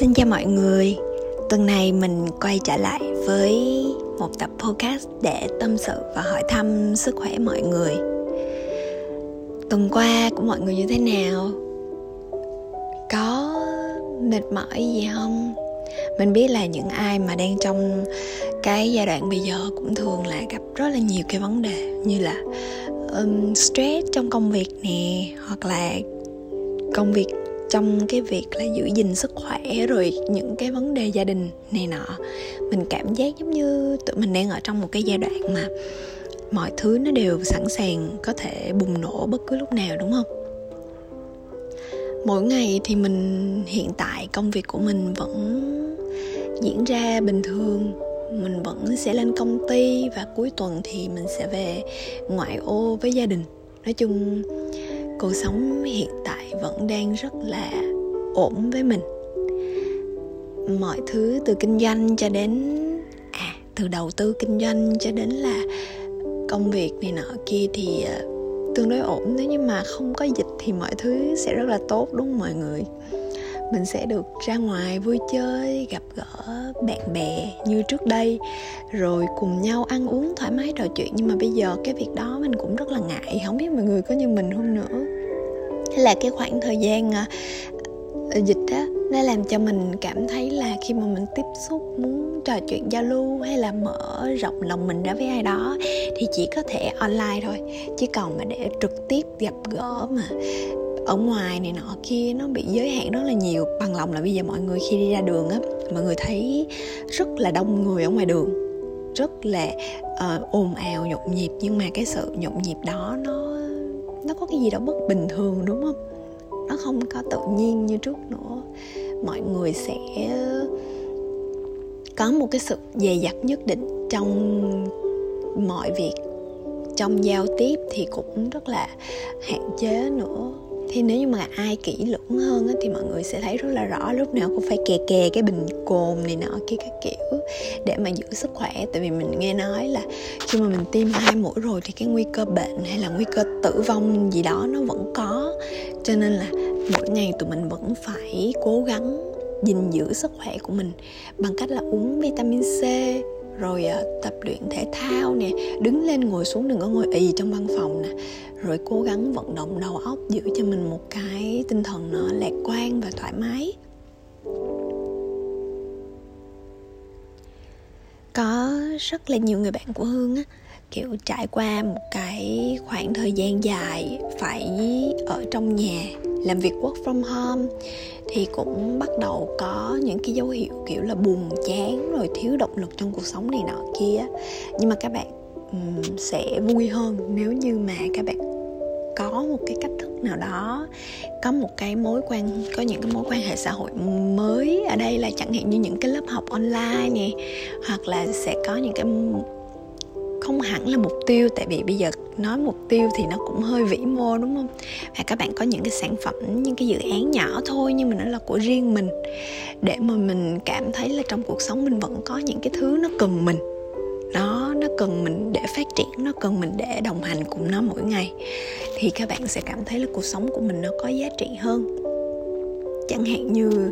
Xin chào mọi người Tuần này mình quay trở lại với một tập podcast để tâm sự và hỏi thăm sức khỏe mọi người Tuần qua của mọi người như thế nào? Có mệt mỏi gì không? Mình biết là những ai mà đang trong cái giai đoạn bây giờ cũng thường là gặp rất là nhiều cái vấn đề như là um, stress trong công việc nè hoặc là công việc trong cái việc là giữ gìn sức khỏe rồi những cái vấn đề gia đình này nọ. Mình cảm giác giống như tụi mình đang ở trong một cái giai đoạn mà mọi thứ nó đều sẵn sàng có thể bùng nổ bất cứ lúc nào, đúng không? Mỗi ngày thì mình, hiện tại công việc của mình vẫn diễn ra bình thường. Mình vẫn sẽ lên công ty và cuối tuần thì mình sẽ về ngoại ô với gia đình. Nói chung cuộc sống hiện tại vẫn đang rất là ổn với mình. Mọi thứ từ kinh doanh cho đến à từ đầu tư kinh doanh cho đến là công việc này nọ kia thì à, tương đối ổn. Nếu như mà không có dịch thì mọi thứ sẽ rất là tốt, đúng không mọi người? Mình sẽ được ra ngoài vui chơi, gặp gỡ bạn bè như trước đây, rồi cùng nhau ăn uống thoải mái trò chuyện. Nhưng mà bây giờ cái việc đó mình cũng rất là ngại. Không biết mọi người có như mình không nữa. Hay là cái khoảng thời gian à, ờ, dịch á, nó làm cho mình cảm thấy là khi mà mình tiếp xúc, muốn trò chuyện giao lưu hay là mở rộng lòng mình ra với ai đó thì chỉ có thể online thôi. Chứ còn mà để trực tiếp gặp gỡ mà ở ngoài này nọ kia nó bị giới hạn rất là nhiều. Bằng lòng là bây giờ mọi người khi đi ra đường á mọi người thấy rất là đông người ở ngoài đường. Rất là uh, ồn ào nhộn nhịp. Nhưng mà cái sự nhộn nhịp đó nó nó có cái gì đó bất bình thường đúng không? Nó không có tự nhiên như trước nữa. Mọi người sẽ có một cái sự dè dặt nhất định trong mọi việc. Trong giao tiếp thì cũng rất là hạn chế nữa thì nếu như mà ai kỹ lưỡng hơn á, thì mọi người sẽ thấy rất là rõ lúc nào cũng phải kè kè cái bình cồn này nọ kia các kiểu để mà giữ sức khỏe. Tại vì mình nghe nói là khi mà mình tiêm hai mũi rồi thì cái nguy cơ bệnh hay là nguy cơ tử vong gì đó nó vẫn có. Cho nên là mỗi ngày tụi mình vẫn phải cố gắng gìn giữ sức khỏe của mình bằng cách là uống vitamin C rồi uh, tập luyện thể thao nè đứng lên ngồi xuống đừng có ngồi ì trong văn phòng nè. Rồi cố gắng vận động đầu óc giữ cho mình một cái tinh thần nó lạc quan và thoải mái. Có rất là nhiều người bạn của hương á kiểu trải qua một cái khoảng thời gian dài phải ở trong nhà làm việc work from home thì cũng bắt đầu có những cái dấu hiệu kiểu là buồn chán rồi thiếu động lực trong cuộc sống này nọ kia. Nhưng mà các bạn um, sẽ vui hơn nếu như mà các bạn có một cái cách thức nào đó có một cái mối quan có những cái mối quan hệ xã hội mới ở đây là chẳng hạn như những cái lớp học online nè hoặc là sẽ có những cái không hẳn là mục tiêu tại vì bây giờ nói mục tiêu thì nó cũng hơi vĩ mô đúng không? Và các bạn có những cái sản phẩm những cái dự án nhỏ thôi nhưng mà nó là của riêng mình để mà mình cảm thấy là trong cuộc sống mình vẫn có những cái thứ nó cần mình. Nó nó cần mình để phát triển nó cần mình để đồng hành cùng nó mỗi ngày. Thì các bạn sẽ cảm thấy là cuộc sống của mình nó có giá trị hơn. Chẳng hạn như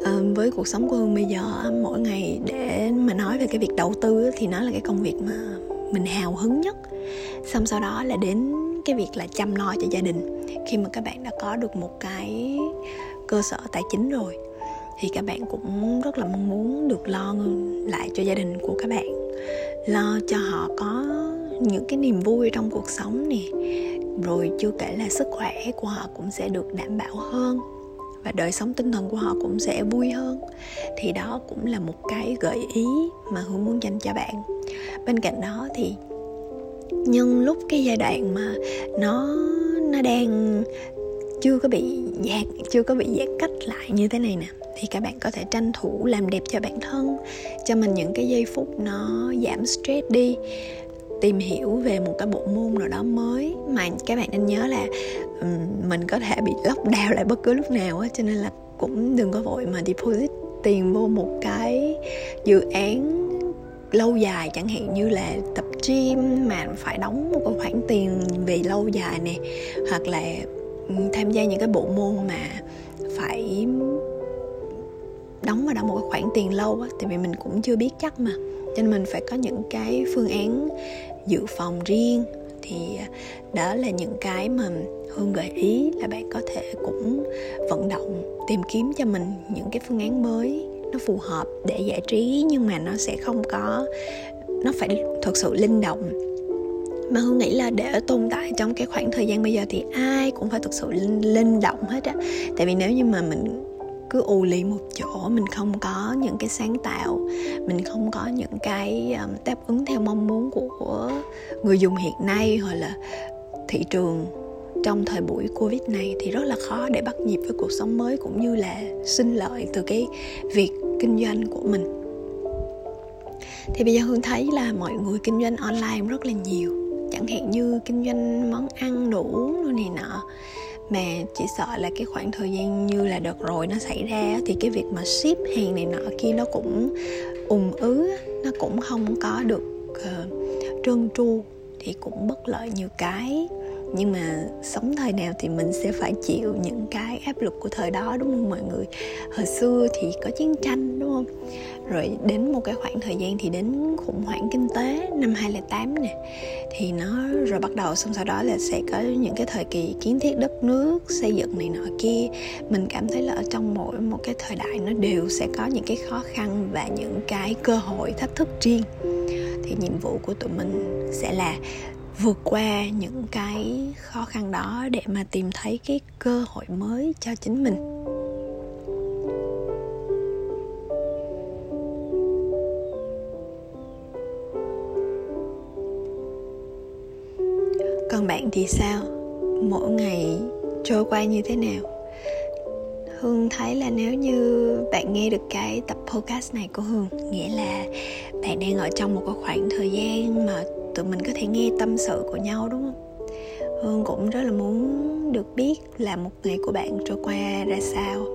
uh, với cuộc sống của hương bây giờ mỗi ngày để mà nói về cái việc đầu tư thì nó là cái công việc mà mình hào hứng nhất. Xong sau đó là đến cái việc là chăm lo cho gia đình. Khi mà các bạn đã có được một cái cơ sở tài chính rồi, thì các bạn cũng rất là mong muốn được lo lại cho gia đình của các bạn. Lo cho họ có những cái niềm vui trong cuộc sống nè. Rồi chưa kể là sức khỏe của họ cũng sẽ được đảm bảo hơn và đời sống tinh thần của họ cũng sẽ vui hơn. Thì đó cũng là một cái gợi ý mà hương muốn dành cho bạn bên cạnh đó thì nhân lúc cái giai đoạn mà nó nó đang chưa có bị giãn chưa có bị giãn cách lại như thế này nè thì các bạn có thể tranh thủ làm đẹp cho bản thân cho mình những cái giây phút nó giảm stress đi tìm hiểu về một cái bộ môn nào đó mới. Mà các bạn nên nhớ là um, mình có thể bị lóc đào lại bất cứ lúc nào á cho nên là cũng đừng có vội mà deposit tiền vô một cái dự án lâu dài, chẳng hạn như là tập gym mà phải đóng một khoản tiền về lâu dài nè, hoặc là ừ, tham gia những cái bộ môn mà phải đóng vào đó một khoản tiền lâu á, tại vì mình cũng chưa biết chắc mà. Cho nên mình phải có những cái phương án dự phòng riêng. Thì à, đó là những cái mà hương gợi ý là bạn có thể cũng vận động, tìm kiếm cho mình những cái phương án mới nó phù hợp để giải trí nhưng mà nó sẽ không có nó phải thật sự linh động. Mà hương nghĩ là để tồn tại trong cái khoảng thời gian bây giờ thì ai cũng phải thực sự linh, linh động hết á. Tại vì nếu như mà mình cứ ù lì một chỗ mình không có những cái sáng tạo mình không có những cái um, đáp ứng theo mong muốn của người dùng hiện nay hoặc là thị trường trong thời buổi covid này thì rất là khó để bắt nhịp với cuộc sống mới cũng như là sinh lợi từ cái việc kinh doanh của mình. Thì bây giờ hương thấy là mọi người kinh doanh online rất là nhiều. Chẳng hạn như kinh doanh món ăn đồ uống đồ này nọ. Mà chỉ sợ là cái khoảng thời gian như là đợt rồi nó xảy ra thì cái việc mà ship hàng này nọ kia nó cũng ùn ứ nó cũng không có được uh, trơn tru. Thì cũng bất lợi nhiều cái nhưng mà sống thời nào thì mình sẽ phải chịu những cái áp lực của thời đó, đúng không mọi người? Hồi xưa thì có chiến tranh, đúng không? Rồi đến một cái khoảng thời gian thì đến khủng hoảng kinh tế, năm 2008 nè. Thì nó, rồi bắt đầu xong sau đó là sẽ có những cái thời kỳ kiến thiết đất nước, xây dựng này nọ kia. Mình cảm thấy là ở trong mỗi một cái thời đại nó đều sẽ có những cái khó khăn và những cái cơ hội thách thức riêng. Thì nhiệm vụ của tụi mình sẽ là vượt qua những cái khó khăn đó để mà tìm thấy cái cơ hội mới cho chính mình. Còn bạn thì sao? Mỗi ngày trôi qua như thế nào? Hương thấy là nếu như bạn nghe được cái tập podcast này của hương, nghĩa là bạn đang ở trong một cái khoảng thời gian mà tụi mình có thể nghe tâm sự của nhau đúng không? Hương cũng rất là muốn được biết là một ngày của bạn trôi qua ra sao.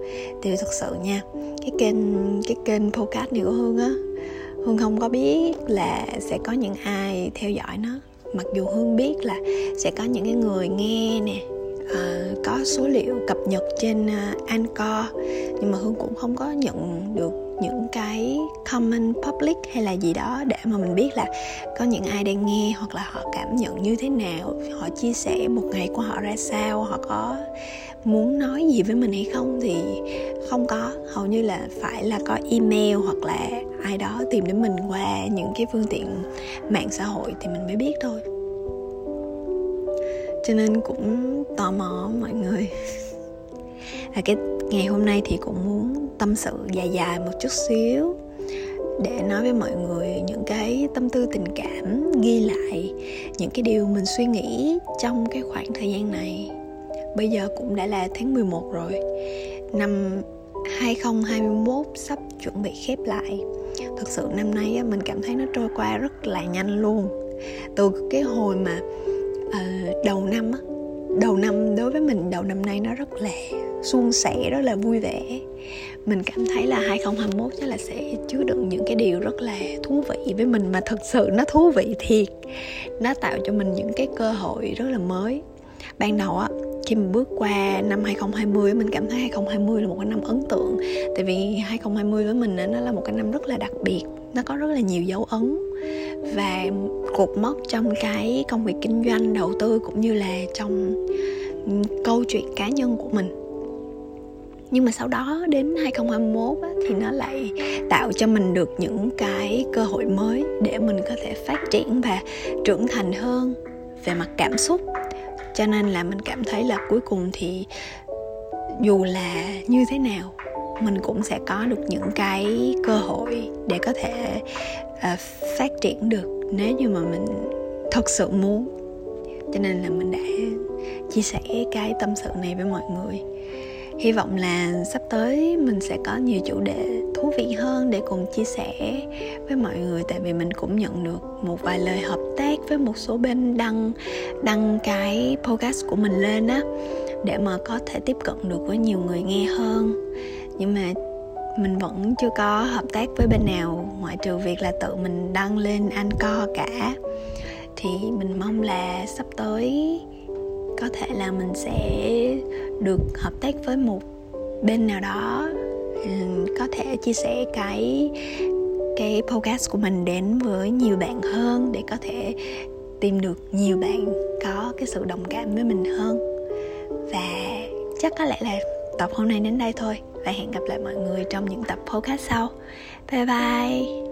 Thì thật sự nha cái kênh cái kênh podcast này của hương á hương không có biết là sẽ có những ai theo dõi nó. Mặc dù hương biết là sẽ có những cái người nghe nè uh, có số liệu cập nhật trên uh, Anchor nhưng mà hương cũng không có nhận được những cái comment public hay là gì đó để mà mình biết là có những ai đang nghe hoặc là họ cảm nhận như thế nào, họ chia sẻ một ngày của họ ra sao, họ có muốn nói gì với mình hay không thì không có. Hầu như là phải là có email hoặc là ai đó tìm đến mình qua những cái phương tiện mạng xã hội thì mình mới biết thôi. Cho nên cũng tò mò mọi người. Và cái ngày hôm nay thì cũng muốn tâm sự dài dài một chút xíu để nói với mọi người những cái tâm tư tình cảm ghi lại những cái điều mình suy nghĩ trong cái khoảng thời gian này. Bây giờ cũng đã là tháng 11 rồi. Năm 2021 sắp chuẩn bị khép lại. Thật sự năm nay mình cảm thấy nó trôi qua rất là nhanh luôn. Từ cái hồi mà uh, đầu năm đầu năm đối với mình đầu năm nay nó rất là suôn sẻ, rất là vui vẻ. Mình cảm thấy là 2021 chắc là sẽ chứa đựng những cái điều rất là thú vị với mình mà thật sự nó thú vị thiệt. Nó tạo cho mình những cái cơ hội rất là mới. Ban đầu á, khi mình bước qua năm 2020 mình cảm thấy 2020 là một cái năm ấn tượng. Tại vì 2020 với mình nó là một cái năm rất là đặc biệt. Nó có rất là nhiều dấu ấn và cột mốc trong cái công việc kinh doanh, đầu tư cũng như là trong câu chuyện cá nhân của mình nhưng mà sau đó đến 2021 á, thì nó lại tạo cho mình được những cái cơ hội mới để mình có thể phát triển và trưởng thành hơn về mặt cảm xúc. Cho nên là mình cảm thấy là cuối cùng thì dù là như thế nào mình cũng sẽ có được những cái cơ hội để có thể uh, phát triển được nếu như mà mình thật sự muốn. Cho nên là mình đã chia sẻ cái tâm sự này với mọi người hy vọng là sắp tới mình sẽ có nhiều chủ đề thú vị hơn để cùng chia sẻ với mọi người. Tại vì mình cũng nhận được một vài lời hợp tác với một số bên đăng đăng cái podcast của mình lên á, để mà có thể tiếp cận được với nhiều người nghe hơn. Nhưng mà mình vẫn chưa có hợp tác với bên nào, ngoại trừ việc là tự mình đăng lên anh co cả. Thì mình mong là sắp tới có thể là mình sẽ được hợp tác với một bên nào đó. Có thể chia sẻ cái cái podcast của mình đến với nhiều bạn hơn để có thể tìm được nhiều bạn có cái sự đồng cảm với mình hơn. Và chắc có lẽ là tập hôm nay đến đây thôi. Và hẹn gặp lại mọi người trong những tập podcast sau. Bye bye!